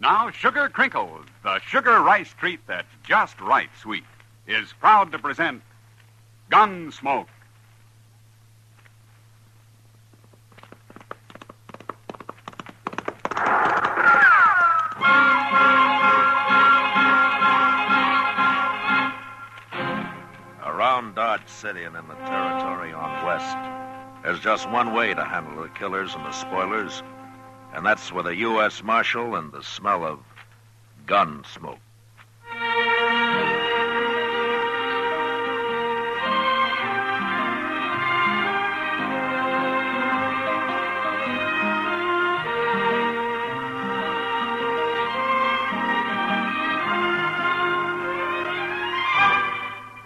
Now, Sugar Krinkles, the sugar rice treat that's just right sweet, is proud to present Gunsmoke. Around Dodge City and in the territory on West, there's just one way to handle the killers and the spoilers, and that's with a U.S. Marshal and the smell of gun smoke.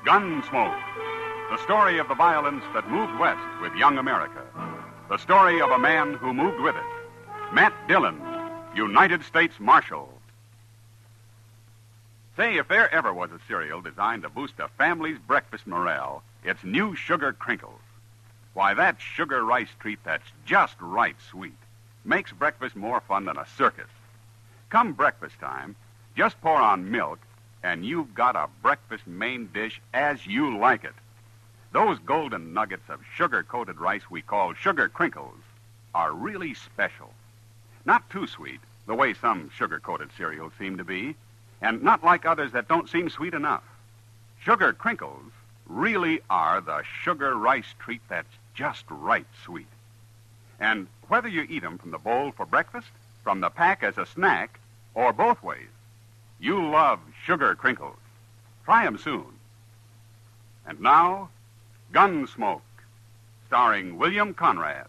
Gunsmoke, the story of the violence that moved west with young America. The story of a man who moved with it. Matt Dillon, United States Marshal. Say, if there ever was a cereal designed to boost a family's breakfast morale, it's new sugar Krinkles. Why, that sugar rice treat that's just right sweet makes breakfast more fun than a circus. Come breakfast time, just pour on milk, and you've got a breakfast main dish as you like it. Those golden nuggets of sugar coated rice we call sugar Krinkles are really special. Not too sweet, the way some sugar coated cereals seem to be, and not like others that don't seem sweet enough. Sugar Krinkles really are the sugar rice treat that's just right sweet. And whether you eat 'em from the bowl for breakfast, from the pack as a snack, or both ways, you love sugar Krinkles. Try 'em soon. And now, Gunsmoke, starring William Conrad.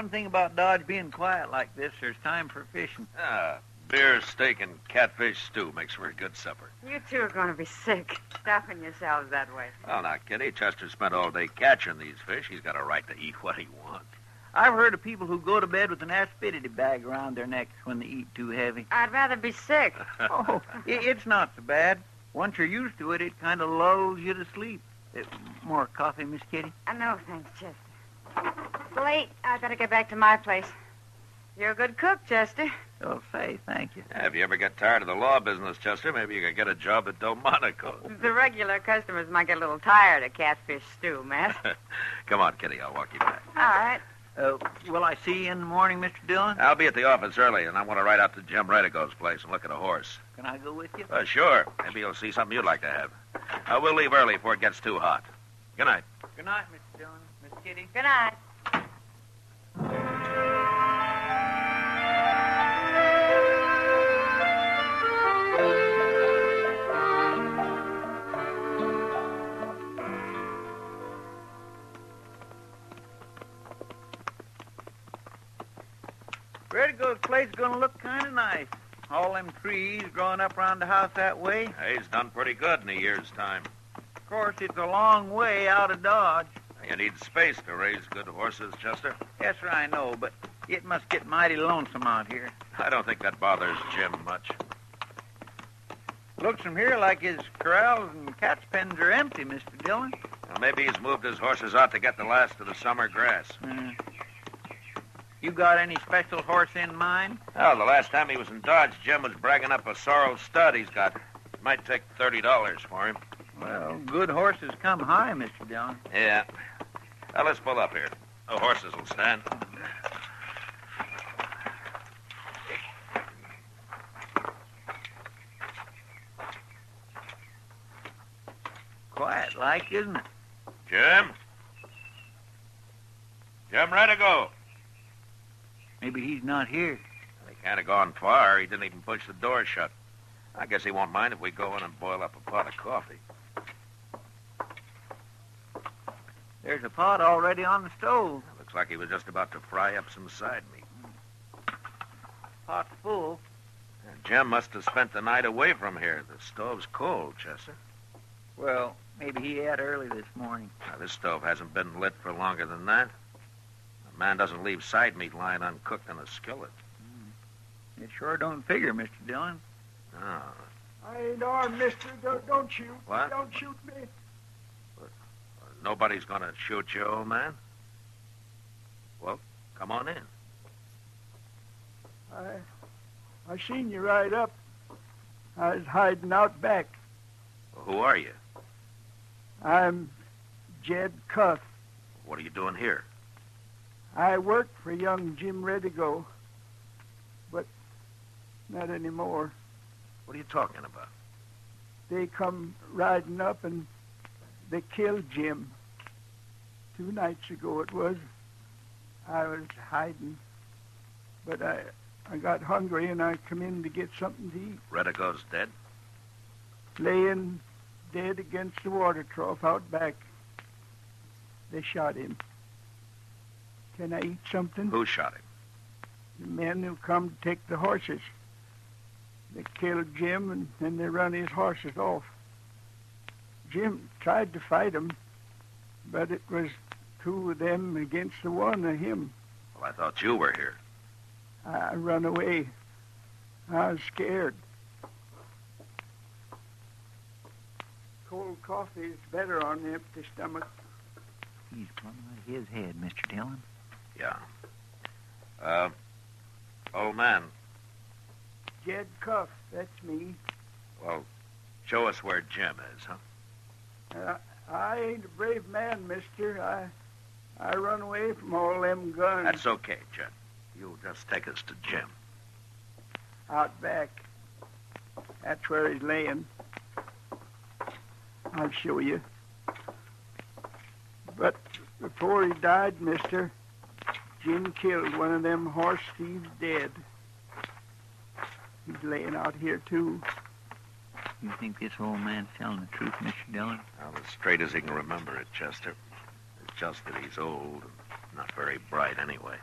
One thing about Dodge being quiet like this, there's time for fishing. Ah, beer, steak, and catfish stew makes for a good supper. You two are going to be sick, stuffing yourselves that way. Well, now, Kitty, Chester spent all day catching these fish. He's got a right to eat what he wants. I've heard of people who go to bed with an asafetida bag around their necks when they eat too heavy. I'd rather be sick. oh, it, it's not so bad. Once you're used to it, it kind of lulls you to sleep. Uh, more coffee, Miss Kitty? Uh, no, thanks, Chester. It's late. I better get back to my place. You're a good cook, Chester. Oh, say, thank you. If you ever get tired of the law business, Chester, maybe you could get a job at Delmonico. The regular customers might get a little tired of catfish stew, Matt. Come on, Kitty, I'll walk you back. All right. Uh, will I see you in the morning, Mr. Dillon? I'll be at the office early, and I want to ride out to Jim Redigo's place and look at a horse. Can I go with you? Uh, sure. Maybe you'll see something you'd like to have. Uh, we'll leave early before it gets too hot. Good night. Good night, Mr. Dillon. Miss Kitty. Good night. The place going to look kind of nice. All them trees growing up around the house that way. Hey, he's done pretty good in a year's time. Of course, it's a long way out of Dodge. You need space to raise good horses, Chester. Yes, sir, I know, but it must get mighty lonesome out here. I don't think that bothers Jim much. Looks from here like his corrals and cat's pens are empty, Mr. Dillon. Well, maybe he's moved his horses out to get the last of the summer grass. Uh, you got any special horse in mind? Well, the last time he was in Dodge, Jim was bragging up a sorrel stud he's got. It might take $30 for him. Well, good horses come high, Mr. Dillon. Yeah. Now, let's pull up here. The horses will stand. Quiet like, isn't it? Jim? Jim, ready to go. Maybe he's not here. He can't have gone far. He didn't even push the door shut. I guess he won't mind if we go in and boil up a pot of coffee. There's a pot already on the stove. Looks like he was just about to fry up some side meat. Pot's full. Jim must have spent the night away from here. The stove's cold, Chester. Well, maybe he had early this morning. Now, this stove hasn't been lit for longer than that. A man doesn't leave side meat lying uncooked in a skillet. Mm. It sure don't figure, Mr. Dillon. No. I ain't armed, mister. Don't, don't shoot. What? Don't shoot me. Nobody's going to shoot you, old man. Well, come on in. I, I seen you ride up. I was hiding out back. Who are you? I'm Jed Cuff. What are you doing here? I worked for young Jim Redigo, but not anymore. What are you talking about? They come riding up and they killed Jim. Two nights ago it was. I was hiding, but I I got hungry and I come in to get something to eat. Redigo's dead? Laying dead against the water trough out back. They shot him. Can I eat something? Who shot him? The men who come to take the horses. They killed Jim and then they run his horses off. Jim tried to fight fight 'em, but it was two of them against the one of him. Well, I thought you were here. I run away. I was scared. Cold coffee is better on an empty stomach. He's plumb out of his head, Mr. Dillon. Yeah. Uh, old man, Jed Cuff, that's me. well, show us where Jim is, huh? Uh, I ain't a brave man, mister. I I run away from all them guns That's okay, Jed. You'll just take us to Jim. out back. That's where he's laying. I'll show you. But before he died, mister, Jim killed one of them horse thieves dead. He's laying out here, too. You think this old man's telling the truth, Mr. Dillon? Well, as straight as he can remember it, Chester. It's just that he's old and not very bright anyway.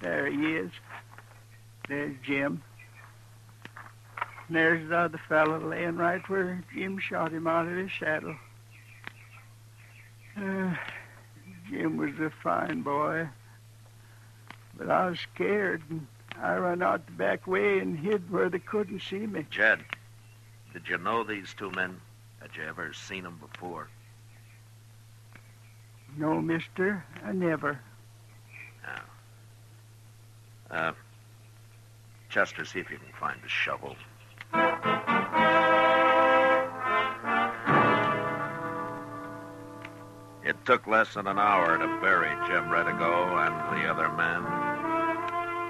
There he is. There's Jim. And there's the other fellow laying right where Jim shot him out of his saddle. Uh, Jim was a fine boy. But I was scared, and I run out the back way and hid where they couldn't see me. Jed, did you know these two men? Had you ever seen them before? No, mister, I never. Uh, Chester, see if you can find a shovel. It took less than an hour to bury Jim Redigo and the other men.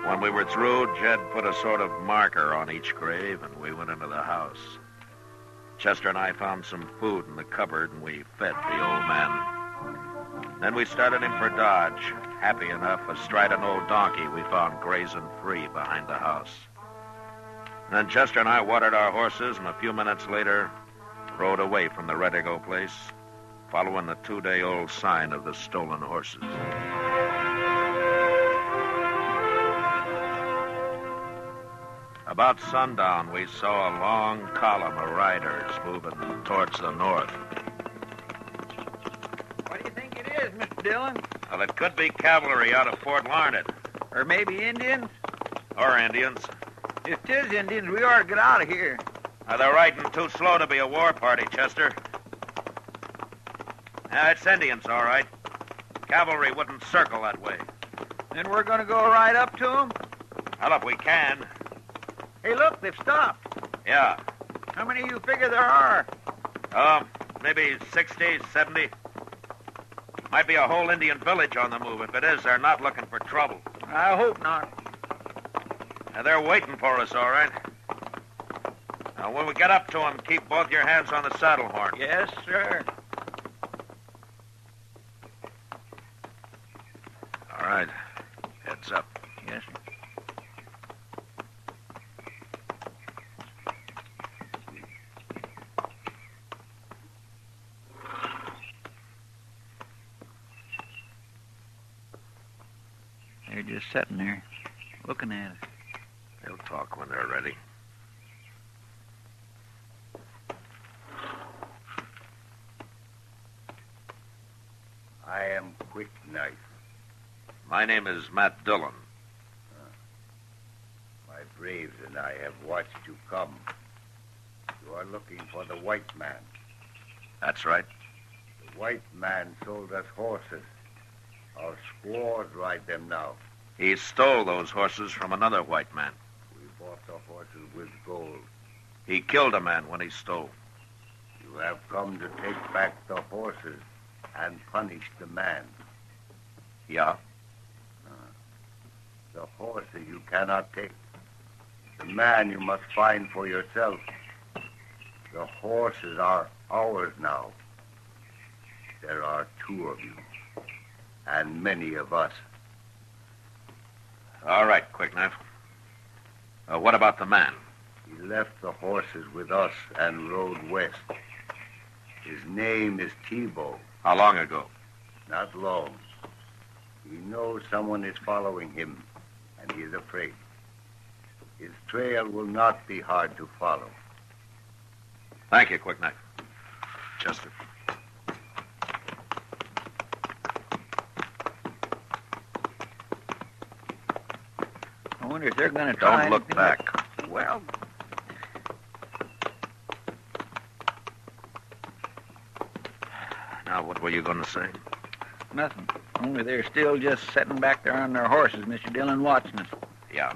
When we were through, Jed put a sort of marker on each grave, and we went into the house. Chester and I found some food in the cupboard, and we fed the old man. Then we started him for Dodge, happy enough astride an old donkey we found grazing free behind the house. Then Chester and I watered our horses, and a few minutes later rode away from the Redigo place, following the two-day-old sign of the stolen horses. About sundown, we saw a long column of riders moving towards the north. What do you think it is, Mr. Dillon? Well, it could be cavalry out of Fort Larned, Or maybe Indians? or Indians. If 'tis Indians, we ought to get out of here. Uh, they're riding too slow to be a war party, Chester. Yeah, it's Indians, all right. Cavalry wouldn't circle that way. Then we're going to go right up to them? Well, if we can. Hey, look, they've stopped. Yeah. How many of you figure there are? Um, maybe 60, 70. Might be a whole Indian village on the move. If it is, they're not looking for trouble. I hope not. Uh, they're waiting for us, all right. Now, when we get up to them, keep both your hands on the saddle horn. Yes, sir. All right. Heads up. Yes, sir. They're just sitting there, looking at us. They'll talk when they're ready. I am Quick Knife. My name is Matt Dillon. Uh, my braves and I have watched you come. You are looking for the white man. That's right. The white man sold us horses. Our squaws ride them now. He stole those horses from another white man. We bought the horses with gold. He killed a man when he stole. You have come to take back the horses and punish the man. Yeah? Ah. The horses you cannot take. The man you must find for yourself. The horses are ours now. There are two of you, and many of us. All right, Quick Knife. Uh, what about the man? He left the horses with us and rode west. His name is Tebow. How long ago? Not long. He knows someone is following him, and he is afraid. His trail will not be hard to follow. Thank you, Quick Knife. Chester. Wonder if they're going to try Don't look back. Well, Now, what were you going to say? nothing. Only they're still just sitting back there on their horses, Mr. Dillon, watching us. Yeah.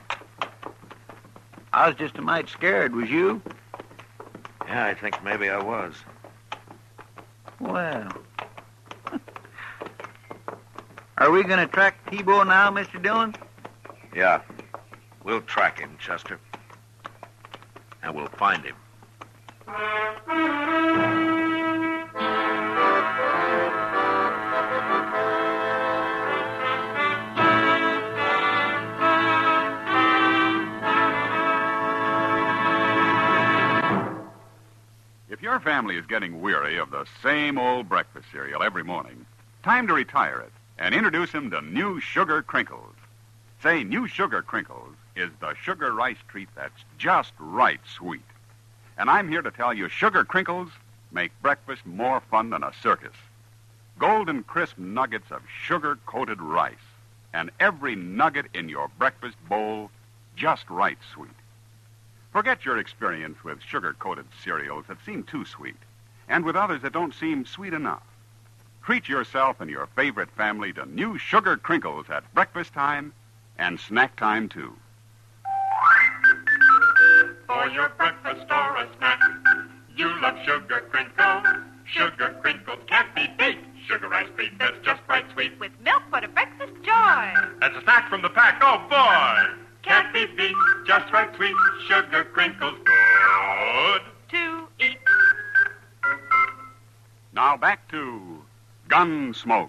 I was just a mite scared, was you? Yeah, I think maybe I was. Well. Are we going to track Tebow now, Mr. Dillon? Yeah. We'll track him, Chester. And we'll find him. If your family is getting weary of the same old breakfast cereal every morning, time to retire it and introduce them to New Sugar Krinkles. Say, New Sugar Krinkles is the sugar rice treat that's just right sweet. And I'm here to tell you Sugar Krinkles make breakfast more fun than a circus. Golden crisp nuggets of sugar coated rice, and every nugget in your breakfast bowl just right sweet. Forget your experience with sugar coated cereals that seem too sweet, and with others that don't seem sweet enough. Treat yourself and your favorite family to new sugar Krinkles at breakfast time and snack time, too. For your breakfast or a snack, you love sugar Krinkles. Sugar Krinkles can't be beat. Sugar ice cream that's just right sweet. With milk for the breakfast joy. As a snack from the pack, oh boy! Can't be beat, just right sweet. Sugar Krinkles good. To eat. Now back to Gunsmoke.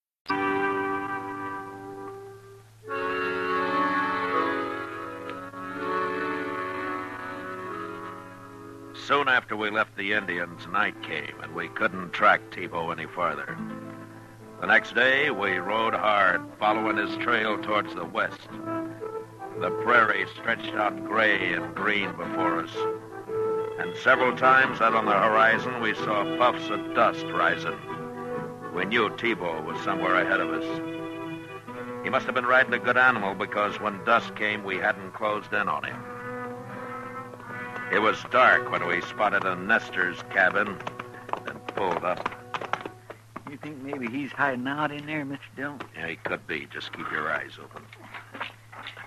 Soon after we left the Indians, night came, and we couldn't track Tebow any farther. The next day, we rode hard, following his trail towards the west. The prairie stretched out gray and green before us. And several times out on the horizon, we saw puffs of dust rising. We knew Tebow was somewhere ahead of us. He must have been riding a good animal because when dusk came, we hadn't closed in on him. It was dark when we spotted a nester's cabin and pulled up. You think maybe he's hiding out in there, Mr. Dillon? Yeah, he could be. Just keep your eyes open.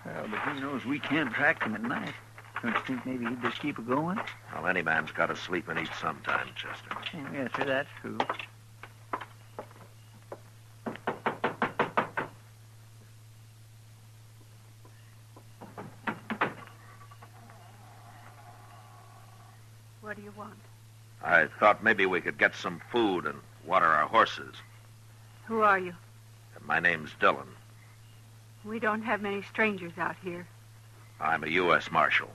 Well, but who knows? We can't track him at night. Don't you think maybe he'd just keep it going? Well, any man's got to sleep and eat sometime, Chester. Yes, sir, that's true. What do you want? I thought maybe we could get some food and water our horses. Who are you? My name's Dillon. We don't have many strangers out here. I'm a U.S. Marshal.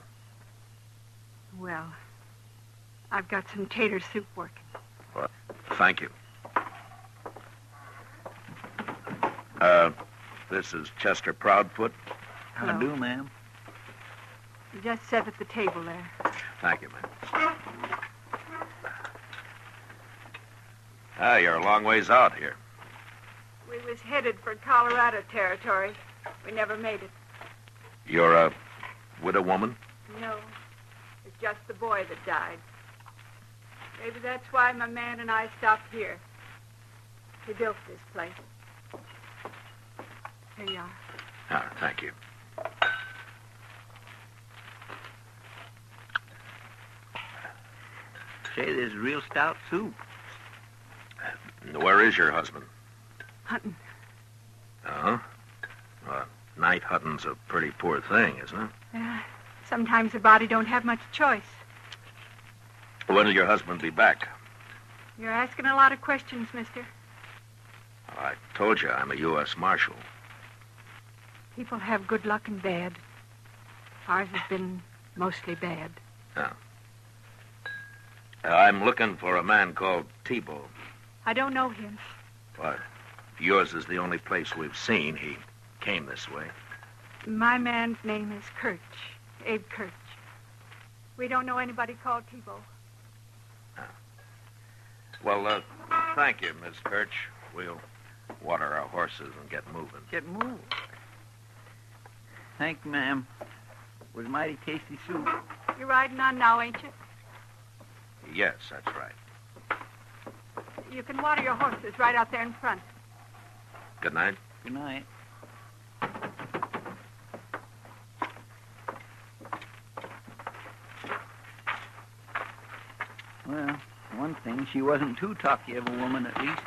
Well, I've got some tater soup working. Well, thank you. Uh, this is Chester Proudfoot. How Hello. do, ma'am? You just sit at the table there. Thank you, ma'am. Ah, you're a long ways out here. We was headed for Colorado territory. We never made it. You're a widow woman? No. It's just the boy that died. Maybe that's why my man and I stopped here. He built this place. Here you are. Ah, thank you. Say, this is real stout soup. Where is your husband? Hunting. Uh-huh. Well, night hunting's a pretty poor thing, isn't it? Uh, sometimes the body don't have much choice. When'll your husband be back? You're asking a lot of questions, mister. I told you I'm a U.S. Marshal. People have good luck and bad. Ours has been mostly bad. Uh, I'm looking for a man called Tebow. I don't know him. But if yours is the only place we've seen. He came this way. My man's name is Kirch, Abe Kirch. We don't know anybody called Tebow. Well, uh, thank you, Miss Kirch. We'll water our horses and get moving. Get moving? Thank you, ma'am. Was mighty tasty soup. You're riding on now, ain't you? Yes, that's right. You can water your horses right out there in front. Good night. Good night. Well, one thing, she wasn't too talky of a woman, at least.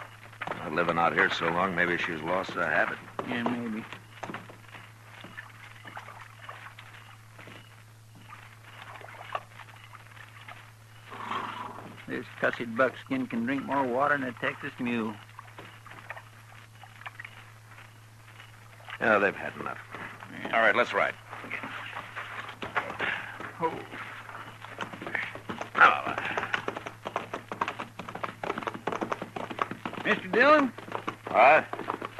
Well, living out here so long, maybe she's lost the habit. Yeah, maybe. This cussed buckskin can drink more water than a Texas mule. Yeah, they've had enough. All right, let's ride. Oh. Now, Mr. Dillon, What?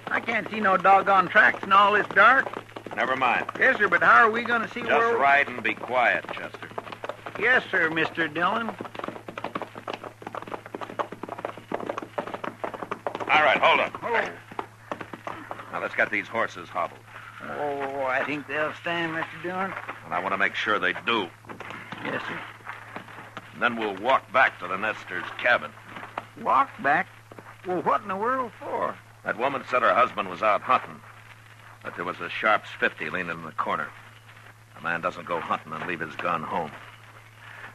I can't see no doggone tracks in all this dark. Never mind. Yes, sir, but how are we going to see Just where... ride and be quiet, Chester. Yes, sir, Mr. Dillon. All right, hold on. Oh. Get these horses hobbled. Oh, I think they'll stand, Mr. Dillon. And I want to make sure they do. Yes, sir. And Then we'll walk back to the nester's cabin. Walk back? Well, what in the world for? That woman said her husband was out hunting, but there was a Sharps 50 leaning in the corner. A man doesn't go hunting and leave his gun home.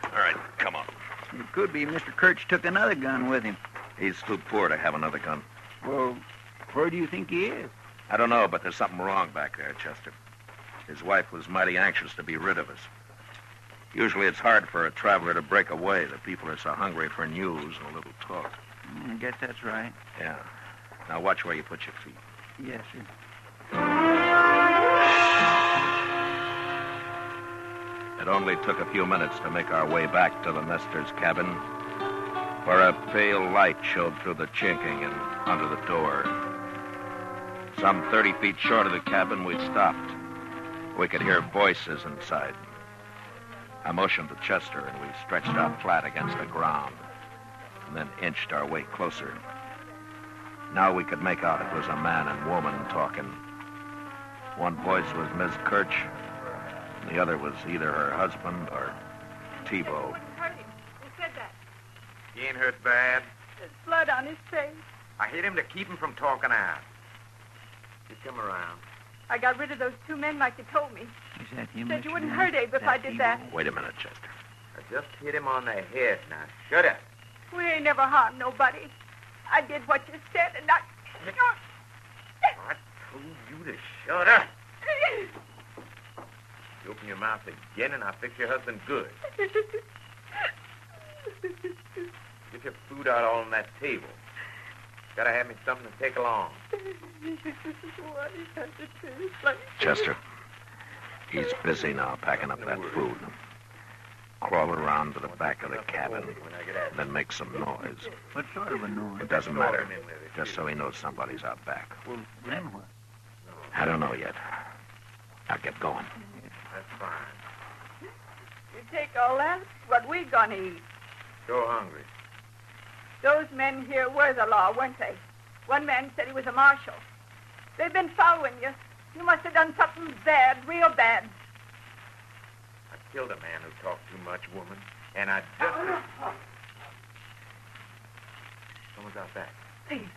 All right, come on. It could be Mr. Kirch took another gun with him. He's too poor to have another gun. Well, where do you think he is? I don't know, but there's something wrong back there, Chester. His wife was mighty anxious to be rid of us. Usually it's hard for a traveler to break away. The people are so hungry for news and a little talk. Mm, I guess that's right. Yeah. Now watch where you put your feet. Yes, sir. It only took a few minutes to make our way back to the nester's cabin, where a pale light showed through the chinking and under the door. Some 30 feet short of the cabin, we stopped. We could hear voices inside. I motioned to Chester, and we stretched out flat against the ground, and then inched our way closer. Now we could make out it was a man and woman talking. One voice was Miss Kirch, and the other was either her husband or Tebow. Hurt him. Who said that? He ain't hurt bad. There's blood on his face. I hit him to keep him from talking out. You come around. I got rid of those two men like you told me. Is that him? Said you wouldn't hurt Abe if I did that. Wait a minute, Chester. I just hit him on the head. Now, shut up. We ain't never harmed nobody. I did what you said, and I. I told you to shut up. You open your mouth again, and I'll fix your husband good. Get your food out on that table. Gotta have me something to take along. Why you have to say like Chester. He's busy now packing up that food. Crawl around to the back of the cabin, then make some noise. What sort of a noise? It doesn't matter, just so he knows somebody's out back. Well, then what? I don't know yet. I'll get going. That's fine. You take all that, what we gonna eat? Sure hungry. Those men here were the law, weren't they? One man said he was a marshal. They've been following you. You must have done something bad, real bad. I killed a man who talked too much, woman. And I just... Someone's out back. Please,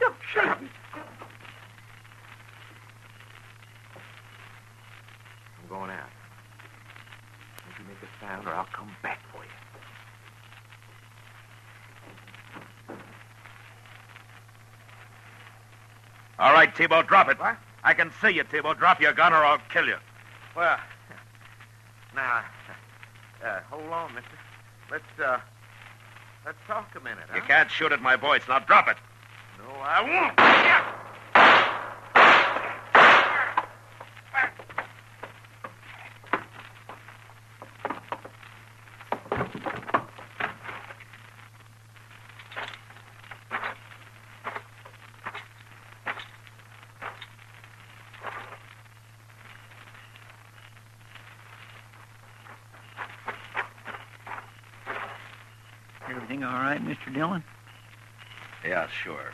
don't Shut up. I'm going out. Don't you make a sound, or I'll come back for you. All right, Tebow, drop it. What? I can see you, Tebow. Drop your gun or I'll kill you. Well, now, uh, hold on, mister. Let's, uh, let's talk a minute, huh? You can't shoot at my voice. Now drop it. No, I won't. Everything all right, Mr. Dillon? Yeah, sure.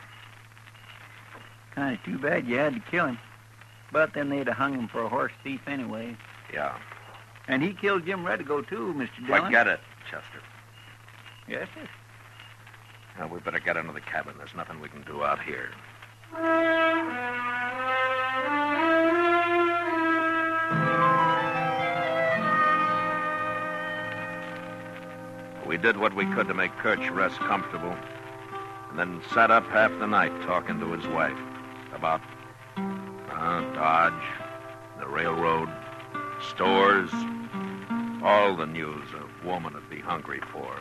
Kind of too bad you had to kill him. But then they'd have hung him for a horse thief anyway. Yeah. And he killed Jim Redigo, too, Mr. Dillon. I Forget it, Chester. Yes, sir. Now, we better get into the cabin. There's nothing we can do out here. We did what we could to make Kirch rest comfortable, and then sat up half the night talking to his wife about uh, Dodge, the railroad, stores, all the news a woman would be hungry for.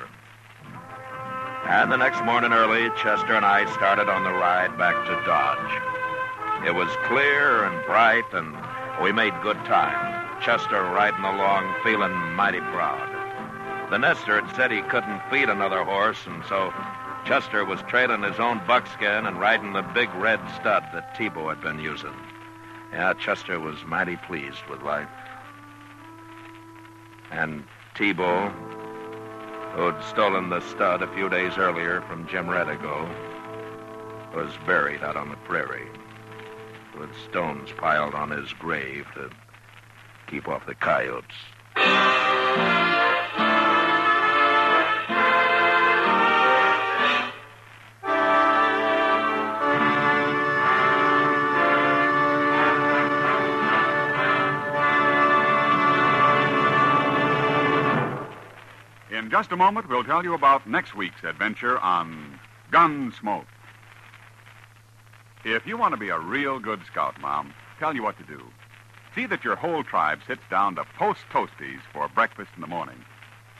And the next morning early, Chester and I started on the ride back to Dodge. It was clear and bright, and we made good time. Chester riding along feeling mighty proud. The nester had said he couldn't feed another horse, and so Chester was trailing his own buckskin and riding the big red stud that Tebow had been using. Yeah, Chester was mighty pleased with life. And Tebow, who'd stolen the stud a few days earlier from Jim Redigo, was buried out on the prairie with stones piled on his grave to keep off the coyotes. Just a moment, we'll tell you about next week's adventure on Gunsmoke. If you want to be a real good scout, Mom, tell you what to do. See that your whole tribe sits down to post toasties for breakfast in the morning.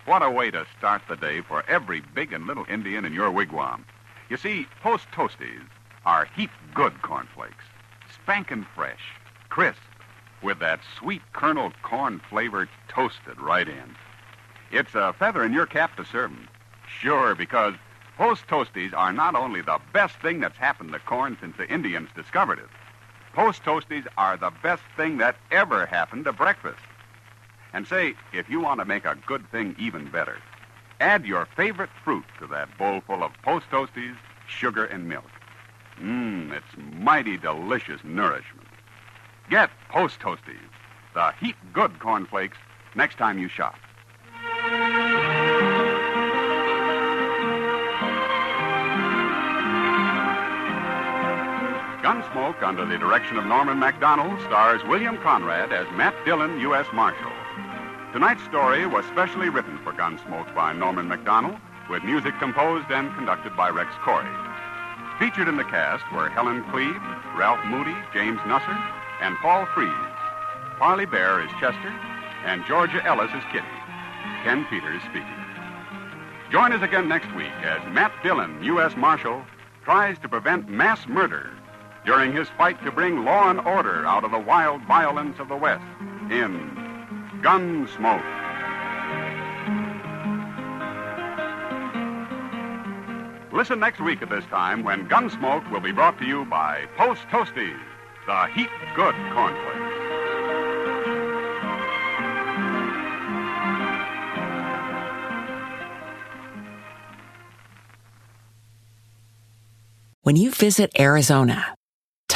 What a way to start the day for every big and little Indian in your wigwam. You see, post toasties are heap good cornflakes, spankin' fresh, crisp, with that sweet kernel corn flavor toasted right in. It's a feather in your cap to serve 'em. Sure, because Post Toasties are not only the best thing that's happened to corn since the Indians discovered it, Post Toasties are the best thing that ever happened to breakfast. And say, if you want to make a good thing even better, add your favorite fruit to that bowl full of Post Toasties, sugar, and milk. Mmm, it's mighty delicious nourishment. Get Post Toasties, the heap good cornflakes, next time you shop. Gunsmoke, under the direction of Norman Macdonnell, stars William Conrad as Matt Dillon, U.S. Marshal. Tonight's story was specially written for Gunsmoke by Norman Macdonnell, with music composed and conducted by Rex Koury. Featured in the cast were Helen Kleeb, Ralph Moody, James Nusser, and Paul Frees. Parley Baer is Chester, and Georgia Ellis is Kitty. Ken Peters speaking. Join us again next week as Matt Dillon, U.S. Marshal, tries to prevent mass murder during his fight to bring law and order out of the wild violence of the West in Gunsmoke. Listen next week at this time when Gunsmoke will be brought to you by Post Toasties, the heat good cornflakes. When you visit Arizona,